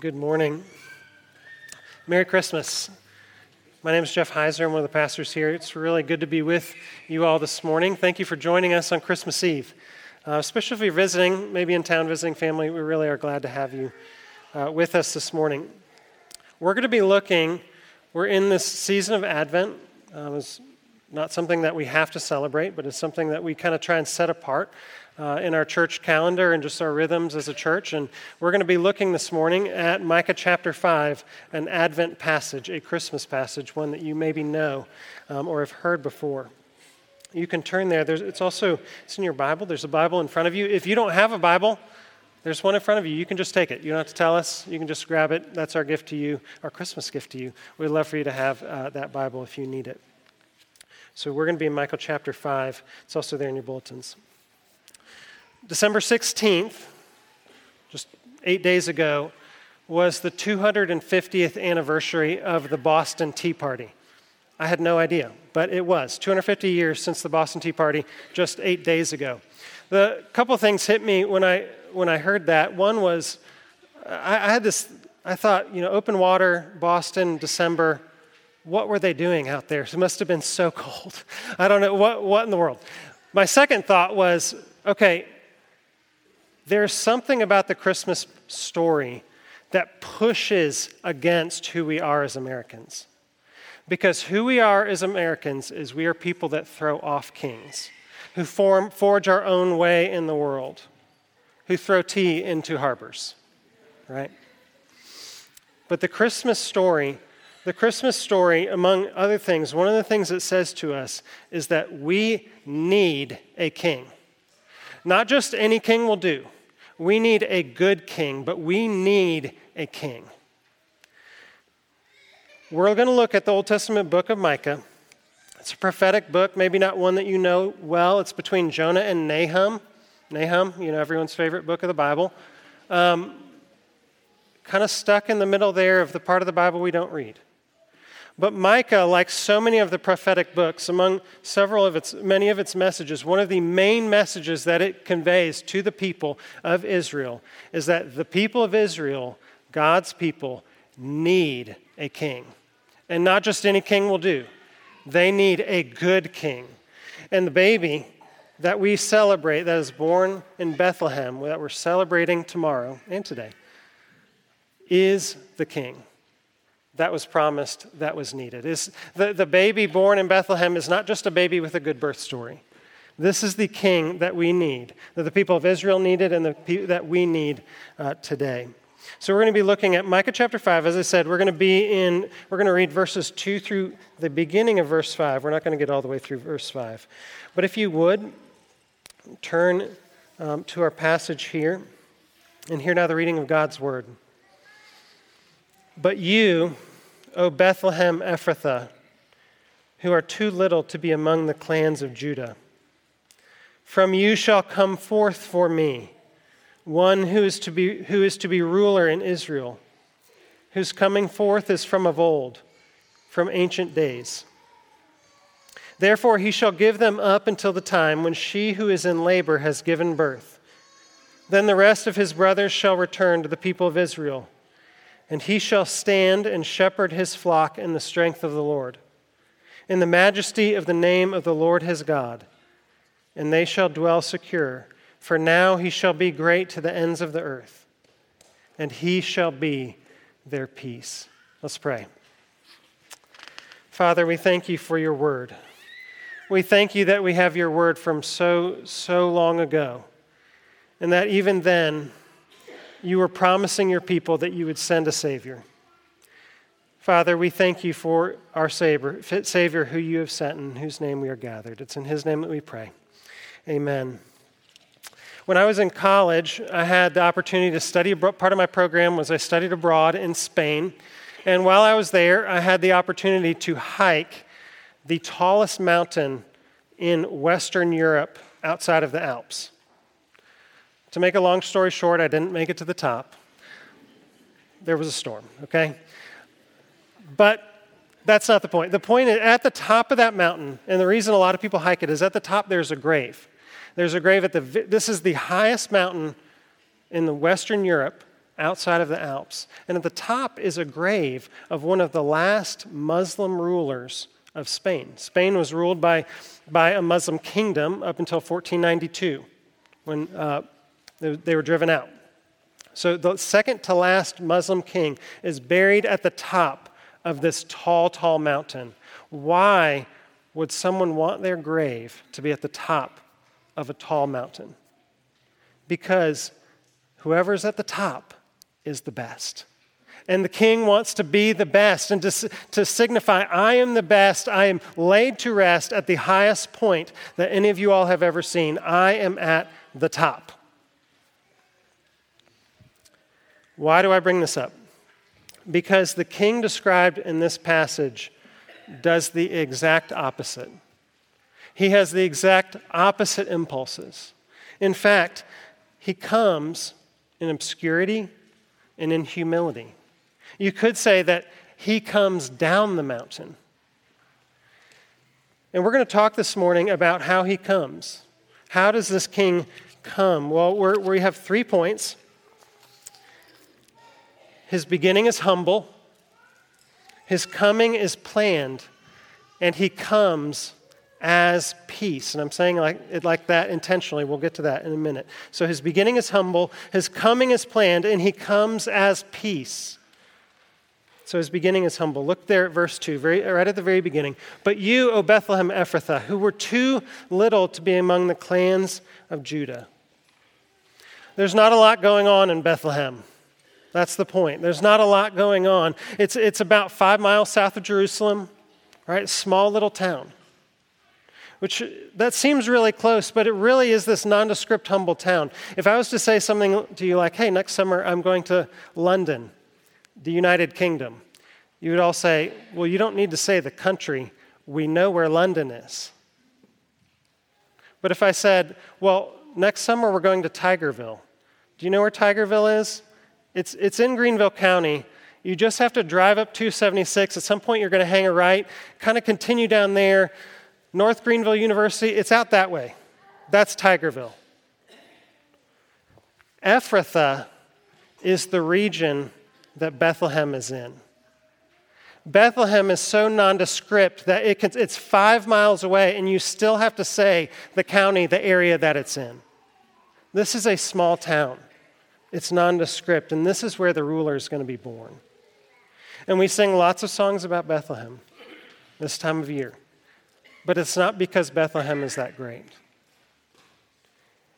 Good morning. Merry Christmas. My name is Jeff Heiser. I'm one of the pastors here. It's really good to be with you all this morning. Thank you for joining us on Christmas Eve. Uh, especially if you're visiting, maybe in town visiting family, we really are glad to have you uh, with us this morning. We're going to be looking, we're in this season of Advent. Um, it's not something that we have to celebrate, but it's something that we kind of try and set apart uh, in our church calendar and just our rhythms as a church. And we're going to be looking this morning at Micah chapter 5, an Advent passage, a Christmas passage, one that you maybe know um, or have heard before. You can turn there. There's, it's also it's in your Bible. There's a Bible in front of you. If you don't have a Bible, there's one in front of you. You can just take it. You don't have to tell us. You can just grab it. That's our gift to you, our Christmas gift to you. We'd love for you to have uh, that Bible if you need it. So we're going to be in Micah chapter 5. It's also there in your bulletins. December 16th, just eight days ago, was the 250th anniversary of the Boston Tea Party. I had no idea, but it was 250 years since the Boston Tea Party, just eight days ago. The couple things hit me when I when I heard that. One was I, I had this. I thought, you know, open water, Boston, December. What were they doing out there? It must have been so cold. I don't know what what in the world. My second thought was, okay, there's something about the Christmas story that pushes against who we are as Americans. Because who we are as Americans is we are people that throw off kings, who form, forge our own way in the world, who throw tea into harbors, right? But the Christmas story, the Christmas story, among other things, one of the things it says to us is that we need a king. Not just any king will do. We need a good king, but we need a king. We're going to look at the Old Testament book of Micah. It's a prophetic book, maybe not one that you know well. It's between Jonah and Nahum. Nahum, you know, everyone's favorite book of the Bible. Um, kind of stuck in the middle there of the part of the Bible we don't read. But Micah, like so many of the prophetic books, among several of its many of its messages, one of the main messages that it conveys to the people of Israel is that the people of Israel, God's people, need a king. And not just any king will do. They need a good king. And the baby that we celebrate, that is born in Bethlehem, that we're celebrating tomorrow and today, is the king that was promised, that was needed. Is the, the baby born in Bethlehem is not just a baby with a good birth story. This is the king that we need, that the people of Israel needed and the, that we need uh, today. So we're going to be looking at Micah chapter 5. As I said, we're going to be in, we're going to read verses 2 through the beginning of verse 5. We're not going to get all the way through verse 5. But if you would, turn um, to our passage here and hear now the reading of God's word. But you, O Bethlehem Ephrathah, who are too little to be among the clans of Judah. From you shall come forth for me one who is to be, who is to be ruler in Israel, whose coming forth is from of old, from ancient days. Therefore, he shall give them up until the time when she who is in labor has given birth. Then the rest of his brothers shall return to the people of Israel and he shall stand and shepherd his flock in the strength of the Lord, in the majesty of the name of the Lord his God. And they shall dwell secure, for now he shall be great to the ends of the earth, and he shall be their peace. Let's pray. Father, we thank you for your word. We thank you that we have your word from so, so long ago, and that even then, you were promising your people that you would send a Savior. Father, we thank you for our Savior, Savior who you have sent and whose name we are gathered. It's in his name that we pray. Amen. When I was in college, I had the opportunity to study. Part of my program was I studied abroad in Spain. And while I was there, I had the opportunity to hike the tallest mountain in Western Europe outside of the Alps. To make a long story short, I didn't make it to the top. There was a storm, okay? But that's not the point. The point is at the top of that mountain, and the reason a lot of people hike it is at the top there's a grave. There's a grave at the, this is the highest mountain in the Western Europe, outside of the Alps. And at the top is a grave of one of the last Muslim rulers of Spain. Spain was ruled by, by a Muslim kingdom up until 1492 when uh, they, were driven out. So the second to last Muslim king is buried at the top of this tall, tall mountain. Why would someone want their grave to be at the top of a tall mountain? Because whoever's at the top is the best. And the king wants to be the best and to, to signify, I am the best. I am laid to rest at the highest point that any of you all have ever seen. I am at the top. Why do I bring this up? Because the king described in this passage does the exact opposite. He has the exact opposite impulses. In fact, he comes in obscurity and in humility. You could say that he comes down the mountain. And we're going to talk this morning about how he comes. How does this king come? Well, we have three points. His beginning is humble, his coming is planned, and he comes as peace. And I'm saying like, it like that intentionally. We'll get to that in a minute. So his beginning is humble, his coming is planned, and he comes as peace. So his beginning is humble. Look there at verse 2, very, right at the very beginning. But you, O Bethlehem Ephrathah, who were too little to be among the clans of Judah. There's not a lot going on in Bethlehem. That's the point. There's not a lot going on. It's, it's about five miles south of Jerusalem, right? Small little town. Which that seems really close, but it really is this nondescript, humble town. If I was to say something to you like, hey, next summer I'm going to London, the United Kingdom, you would all say, well, you don't need to say the country. We know where London is. But if I said, well, next summer we're going to Tigerville, do you know where Tigerville is? It's, it's in Greenville County. You just have to drive up 276. At some point, you're going to hang a right, kind of continue down there. North Greenville University, it's out that way. That's Tigerville. Ephrathah is the region that Bethlehem is in. Bethlehem is so nondescript that it can, it's five miles away, and you still have to say the county, the area that it's in. This is a small town. It's nondescript, and this is where the ruler is going to be born. And we sing lots of songs about Bethlehem this time of year, but it's not because Bethlehem is that great.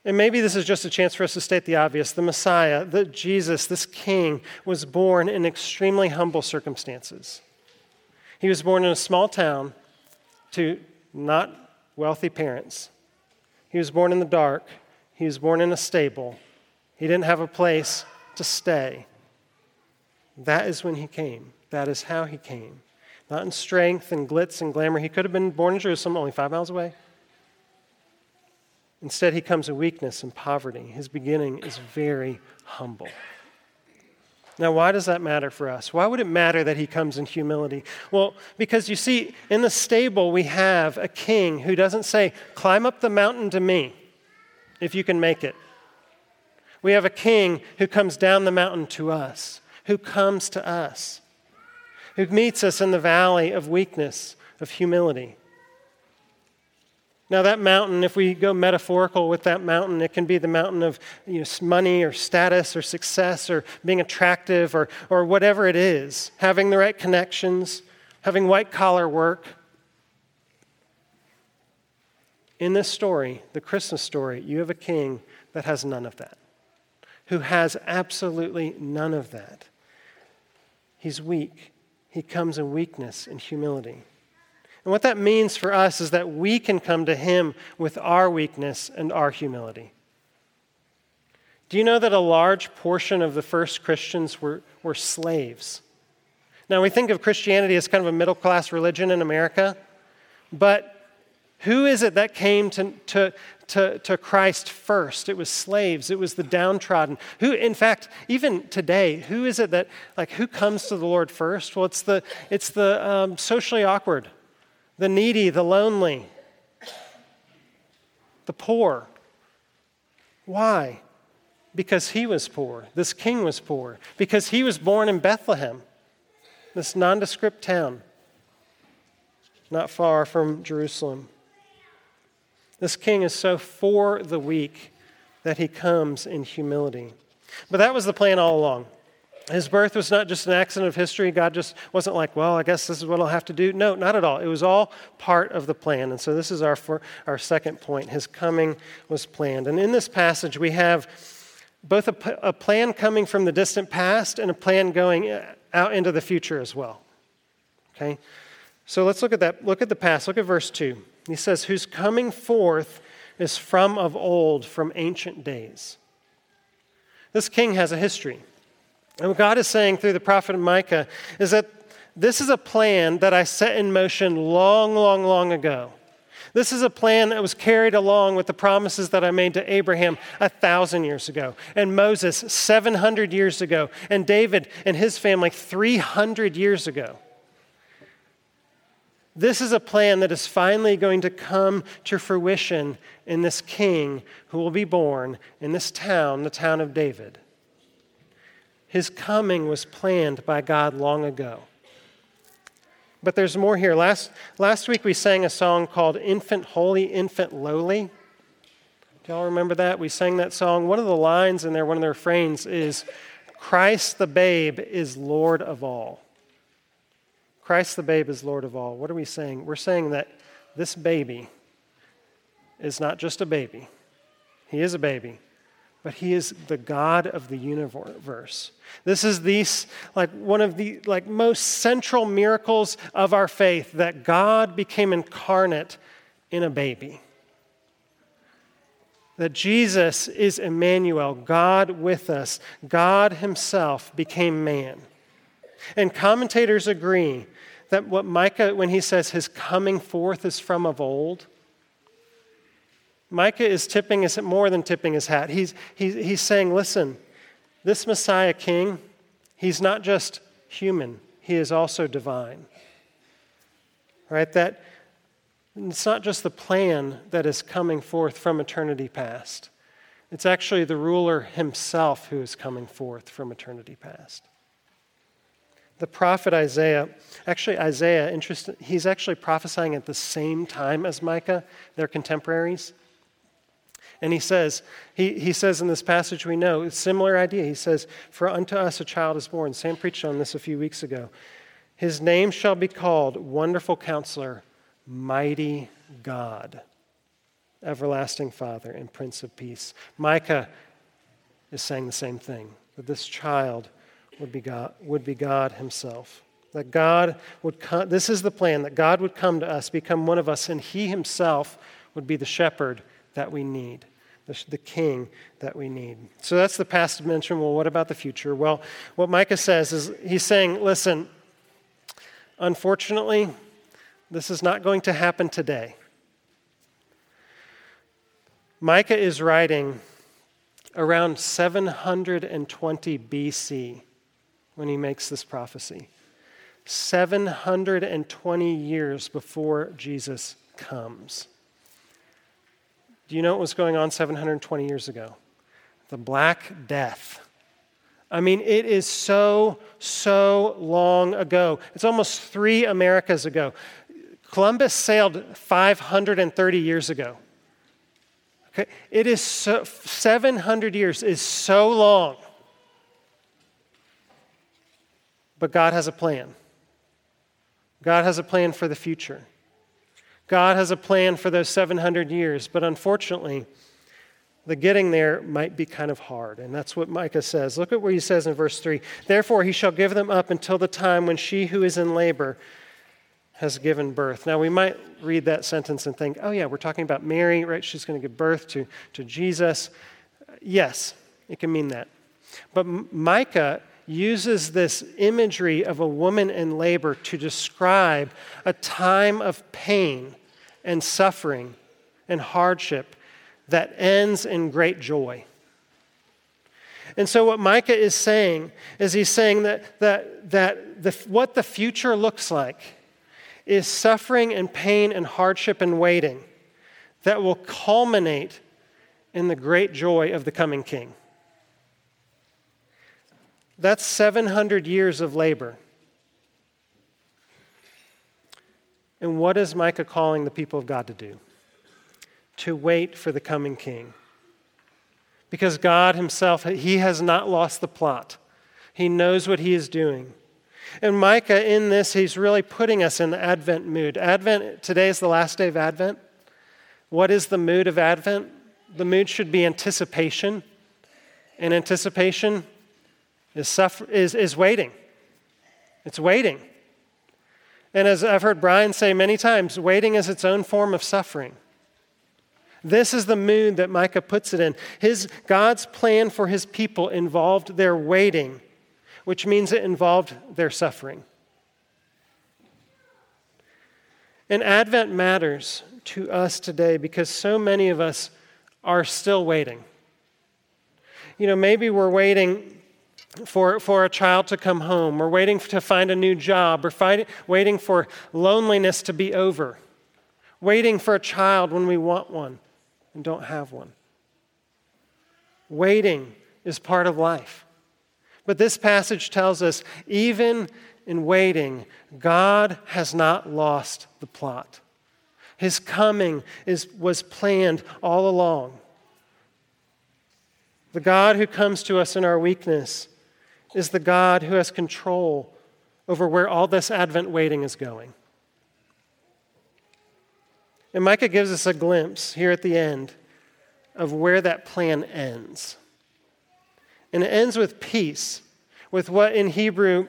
And maybe this is just a chance for us to state the obvious. The Messiah, the Jesus, this king, was born in extremely humble circumstances. He was born in a small town to not wealthy parents. He was born in the dark. He was born in a stable. He didn't have a place to stay. That is when he came. That is how he came. Not in strength and glitz and glamour. He could have been born in Jerusalem, only five miles away. Instead, he comes in weakness and poverty. His beginning is very humble. Now, why does that matter for us? Why would it matter that he comes in humility? Well, because you see, in the stable, we have a king who doesn't say, Climb up the mountain to me if you can make it. We have a king who comes down the mountain to us, who comes to us, who meets us in the valley of weakness, of humility. Now, that mountain, if we go metaphorical with that mountain, it can be the mountain of you know, money or status or success or being attractive or, or whatever it is, having the right connections, having white collar work. In this story, the Christmas story, you have a king that has none of that who has absolutely none of that. He's weak. He comes in weakness and humility. And what that means for us is that we can come to Him with our weakness and our humility. Do you know that a large portion of the first Christians were, were slaves? Now, we think of Christianity as kind of a middle class religion in America, but who is it that came to, to, to, to Christ first. It was slaves, it was the downtrodden. Who, in fact, even today, who is it that, like, who comes to the Lord first? Well, it's the, it's the um, socially awkward, the needy, the lonely, the poor. Why? because he was poor. This king was poor because he was born in Bethlehem, this nondescript town not far from Jerusalem. This king is so for the weak that he comes in humility. But that was the plan all along. His birth was not just an accident of history. God just wasn't like, well, I guess this is what I'll have to do. No, not at all. It was all part of the plan. And so this is our, for, our second point. His coming was planned. And in this passage, we have both a, a plan coming from the distant past and a plan going uh, out into the future as well. Okay? So let's look at that. Look at the past. Look at verse 2. He says, Whose coming forth is from of old, from ancient days. This king has a history. And what God is saying through the prophet Micah is that this is a plan that I set in motion long, long, long ago. This is a plan that was carried along with the promises that I made to Abraham a thousand years ago, and Moses 700 years ago, and David and his family 300 years ago. This is a plan that is finally going to come to fruition in this king who will be born in this town, the town of David. His coming was planned by God long ago. But there's more here. Last, last week we sang a song called Infant Holy, Infant Lowly. Do y'all remember that? We sang that song. One of the lines in there, one of the refrains is Christ the babe is Lord of all. Christ the babe is Lord of all. What are we saying? We're saying that this baby is not just a baby, he is a baby, but he is the God of the universe. This is the, like one of the like most central miracles of our faith that God became incarnate in a baby. That Jesus is Emmanuel, God with us. God himself became man. And commentators agree that what Micah, when he says his coming forth is from of old, Micah is tipping his, more than tipping his hat. He's, he's, he's saying, listen, this Messiah king, he's not just human, he is also divine. Right? That it's not just the plan that is coming forth from eternity past. It's actually the ruler himself who is coming forth from eternity past. The prophet Isaiah, actually, Isaiah, he's actually prophesying at the same time as Micah, their contemporaries. And he says, he, he says in this passage we know, similar idea. He says, For unto us a child is born. Sam preached on this a few weeks ago. His name shall be called Wonderful Counselor, Mighty God, Everlasting Father, and Prince of Peace. Micah is saying the same thing, that this child would be God, would be God Himself. That God would come, this is the plan, that God would come to us, become one of us, and He Himself would be the shepherd that we need, the, the king that we need. So that's the past dimension. Well, what about the future? Well, what Micah says is he's saying, listen, unfortunately, this is not going to happen today. Micah is writing around 720 BC when he makes this prophecy. 720 years before Jesus comes. Do you know what was going on 720 years ago? The Black Death. I mean, it is so, so long ago. It's almost three Americas ago. Columbus sailed 530 years ago. Okay? It is so, 700 years is so long. But God has a plan. God has a plan for the future. God has a plan for those 700 years, but unfortunately, the getting there might be kind of hard. And that's what Micah says. Look at what he says in verse 3 Therefore, he shall give them up until the time when she who is in labor has given birth. Now, we might read that sentence and think, oh, yeah, we're talking about Mary, right? She's going to give birth to, to Jesus. Yes, it can mean that. But Micah uses this imagery of a woman in labor to describe a time of pain and suffering and hardship that ends in great joy. And so, what Micah is saying is he's saying that, that, that the, what the future looks like is suffering and pain and hardship and waiting that will culminate in the great joy of the coming king. That's 700 years of labor. And what is Micah calling the people of God to do? To wait for the coming king. Because God Himself, He has not lost the plot. He knows what He is doing. And Micah, in this, he's really putting us in the Advent mood. Advent, today is the last day of Advent. What is the mood of Advent? The mood should be anticipation. And anticipation is, suffer- is, is waiting. It's waiting. And as I've heard Brian say many times, waiting is its own form of suffering. This is the mood that Micah puts it in. His, God's plan for his people involved their waiting, which means it involved their suffering. And Advent matters to us today because so many of us are still waiting. You know, maybe we're waiting for, for a child to come home. We're waiting to find a new job. We're waiting for loneliness to be over. Waiting for a child when we want one and don't have one. Waiting is part of life. But this passage tells us even in waiting, God has not lost the plot. His coming is, was planned all along. The God who comes to us in our weakness is the God who has control over where all this Advent waiting is going. And Micah gives us a glimpse here at the end of where that plan ends. And it ends with peace, with what in Hebrew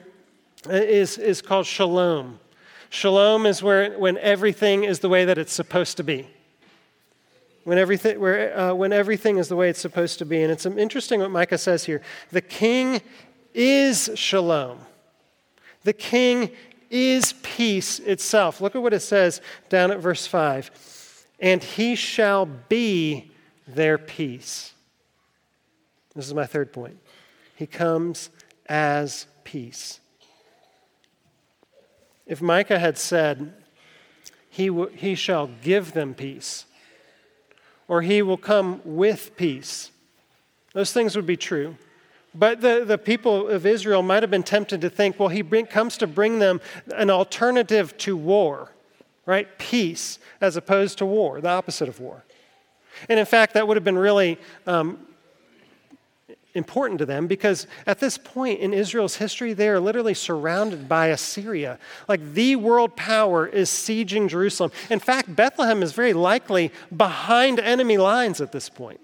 is, is called shalom. Shalom is where, when everything is the way that it's supposed to be. When everything, where, uh, when everything is the way it's supposed to be. And it's interesting what Micah says here. The king is shalom. The king is peace itself. Look at what it says down at verse 5. And he shall be their peace. This is my third point. He comes as peace. If Micah had said, he, w- he shall give them peace, or he will come with peace, those things would be true. But the, the people of Israel might have been tempted to think, well, he bring, comes to bring them an alternative to war, right? Peace, as opposed to war, the opposite of war. And in fact, that would have been really um, important to them because at this point in Israel's history, they are literally surrounded by Assyria. Like the world power is sieging Jerusalem. In fact, Bethlehem is very likely behind enemy lines at this point.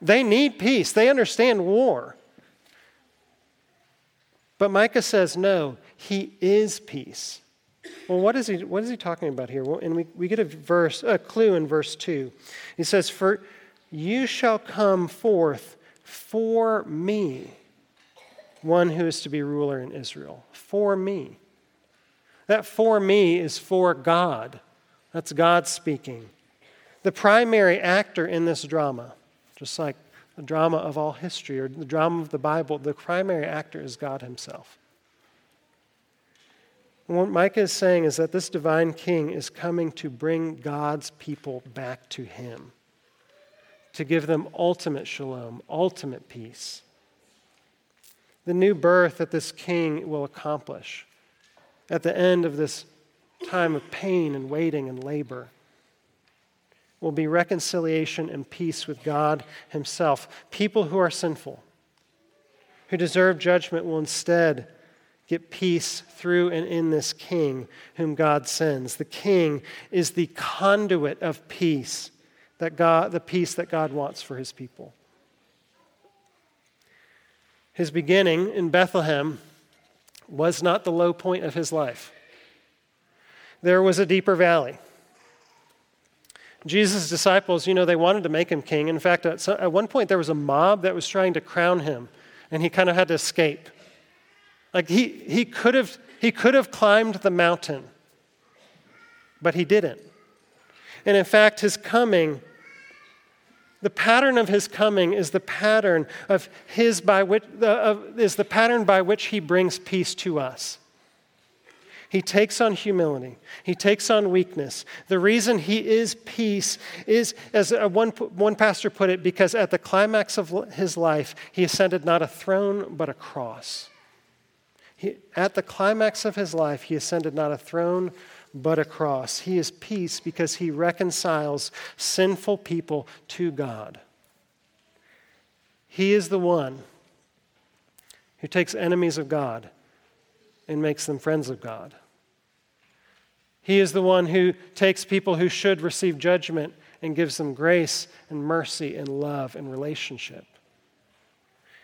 They need peace, they understand war. But Micah says, no, he is peace. Well, what is he, what is he talking about here? Well, and we, we get a verse, a clue in verse 2. He says, For you shall come forth for me, one who is to be ruler in Israel. For me. That for me is for God. That's God speaking. The primary actor in this drama just like the drama of all history or the drama of the Bible, the primary actor is God Himself. And what Micah is saying is that this divine king is coming to bring God's people back to Him, to give them ultimate shalom, ultimate peace. The new birth that this king will accomplish at the end of this time of pain and waiting and labor will be reconciliation and peace with God Himself. People who are sinful, who deserve judgment, will instead get peace through and in this King whom God sends. The King is the conduit of peace that God, the peace that God wants for His people. His beginning in Bethlehem was not the low point of his life. There was a deeper valley. Jesus' disciples, you know, they wanted to make him king. In fact, at, at one point there was a mob that was trying to crown him, and he kind of had to escape. Like he, he, could have, he could have climbed the mountain, but he didn't. And in fact, his coming, the pattern of his coming is the pattern of his by which, uh, of, is the pattern by which he brings peace to us. He takes on humility. He takes on weakness. The reason he is peace is, as one, one pastor put it, because at the climax of his life, he ascended not a throne, but a cross. He, at the climax of his life, he ascended not a throne, but a cross. He is peace because he reconciles sinful people to God. He is the one who takes enemies of God and makes them friends of God. He is the one who takes people who should receive judgment and gives them grace and mercy and love and relationship.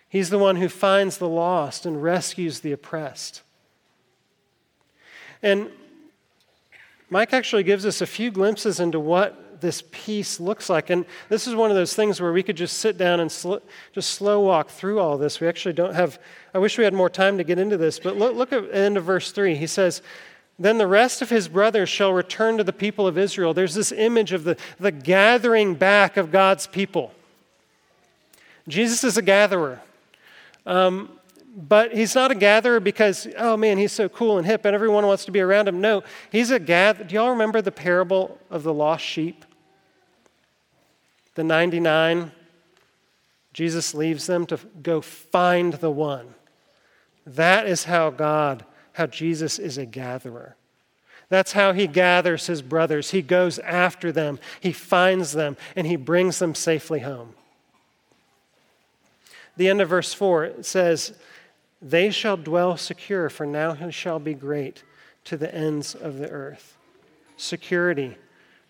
He's the one who finds the lost and rescues the oppressed. And Micah actually gives us a few glimpses into what this peace looks like. And this is one of those things where we could just sit down and sl- just slow walk through all this. We actually don't have, I wish we had more time to get into this, but look, look at the end of verse 3. He says, then the rest of his brothers shall return to the people of Israel. There's this image of the, the gathering back of God's people. Jesus is a gatherer. Um, but he's not a gatherer because, oh man, he's so cool and hip and everyone wants to be around him. No, he's a gatherer. Do y'all remember the parable of the lost sheep? The 99, Jesus leaves them to go find the one. That is how God, how Jesus is a gatherer. That's how he gathers his brothers. He goes after them, he finds them, and he brings them safely home. The end of verse 4 says, They shall dwell secure, for now he shall be great to the ends of the earth. Security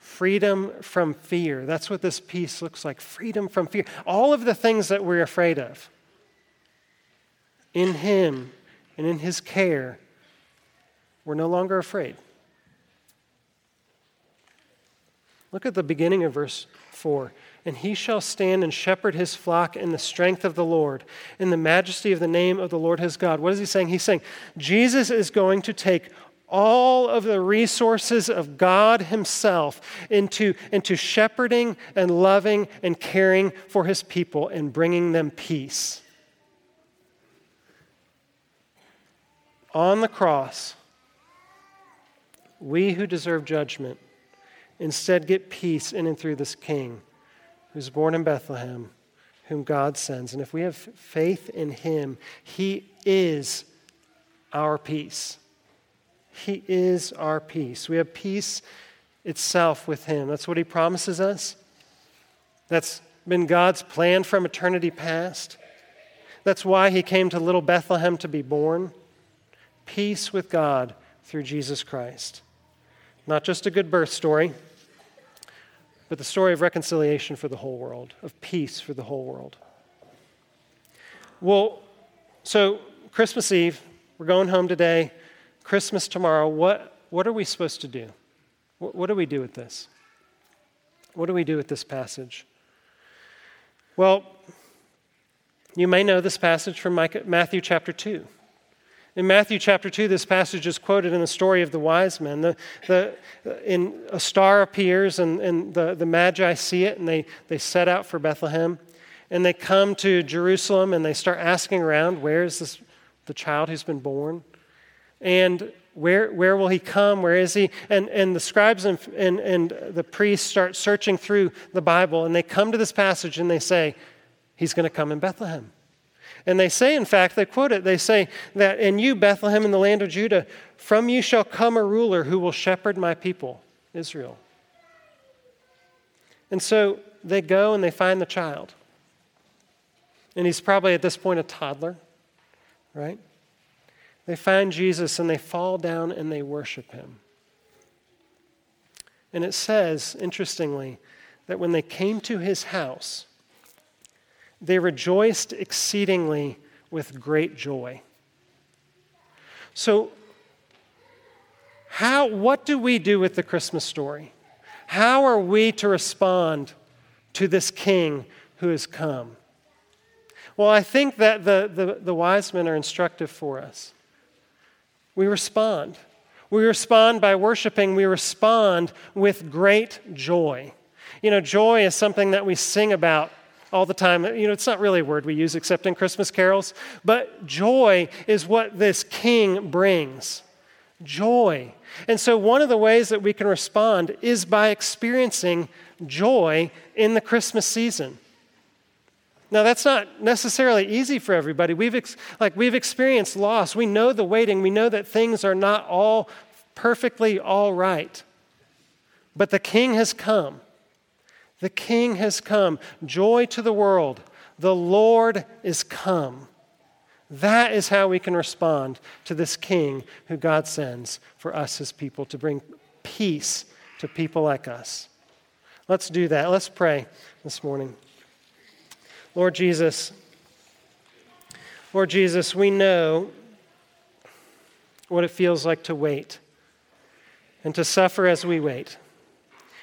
freedom from fear. That's what this peace looks like freedom from fear. All of the things that we're afraid of. In Him and in His care, we're no longer afraid. Look at the beginning of verse 4. And he shall stand and shepherd his flock in the strength of the Lord, in the majesty of the name of the Lord his God. What is he saying? He's saying Jesus is going to take all of the resources of God Himself into, into shepherding and loving and caring for His people and bringing them peace. On the cross, we who deserve judgment instead get peace in and through this King who's born in Bethlehem, whom God sends. And if we have faith in Him, He is our peace. He is our peace. We have peace itself with Him. That's what He promises us. That's been God's plan from eternity past. That's why He came to little Bethlehem to be born. Peace with God through Jesus Christ. Not just a good birth story, but the story of reconciliation for the whole world, of peace for the whole world. Well, so Christmas Eve, we're going home today. Christmas tomorrow, what, what are we supposed to do? What, what do we do with this? What do we do with this passage? Well, you may know this passage from Matthew chapter 2. In Matthew chapter 2, this passage is quoted in the story of the wise men. The, the, in, a star appears, and, and the, the Magi see it, and they, they set out for Bethlehem. And they come to Jerusalem, and they start asking around, where is this, the child who's been born? And where, where will he come? Where is he? And, and the scribes and, and, and the priests start searching through the Bible, and they come to this passage and they say, He's going to come in Bethlehem. And they say, in fact, they quote it, they say that, In you, Bethlehem, in the land of Judah, from you shall come a ruler who will shepherd my people, Israel. And so they go and they find the child. And he's probably at this point a toddler, right? They find Jesus and they fall down and they worship him. And it says, interestingly, that when they came to his house, they rejoiced exceedingly with great joy. So, how, what do we do with the Christmas story? How are we to respond to this king who has come? Well, I think that the, the, the wise men are instructive for us. We respond. We respond by worshiping, we respond with great joy. You know, joy is something that we sing about all the time. You know, it's not really a word we use except in Christmas carols, but joy is what this king brings. Joy. And so, one of the ways that we can respond is by experiencing joy in the Christmas season. Now, that's not necessarily easy for everybody. We've, ex- like, we've experienced loss. We know the waiting. We know that things are not all perfectly all right. But the King has come. The King has come. Joy to the world. The Lord is come. That is how we can respond to this King who God sends for us, his people, to bring peace to people like us. Let's do that. Let's pray this morning. Lord Jesus, Lord Jesus, we know what it feels like to wait and to suffer as we wait.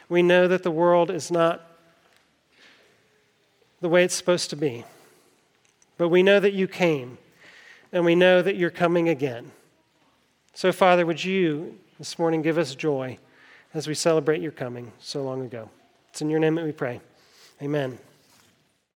We know that the world is not the way it's supposed to be. But we know that you came, and we know that you're coming again. So, Father, would you this morning give us joy as we celebrate your coming so long ago? It's in your name that we pray. Amen.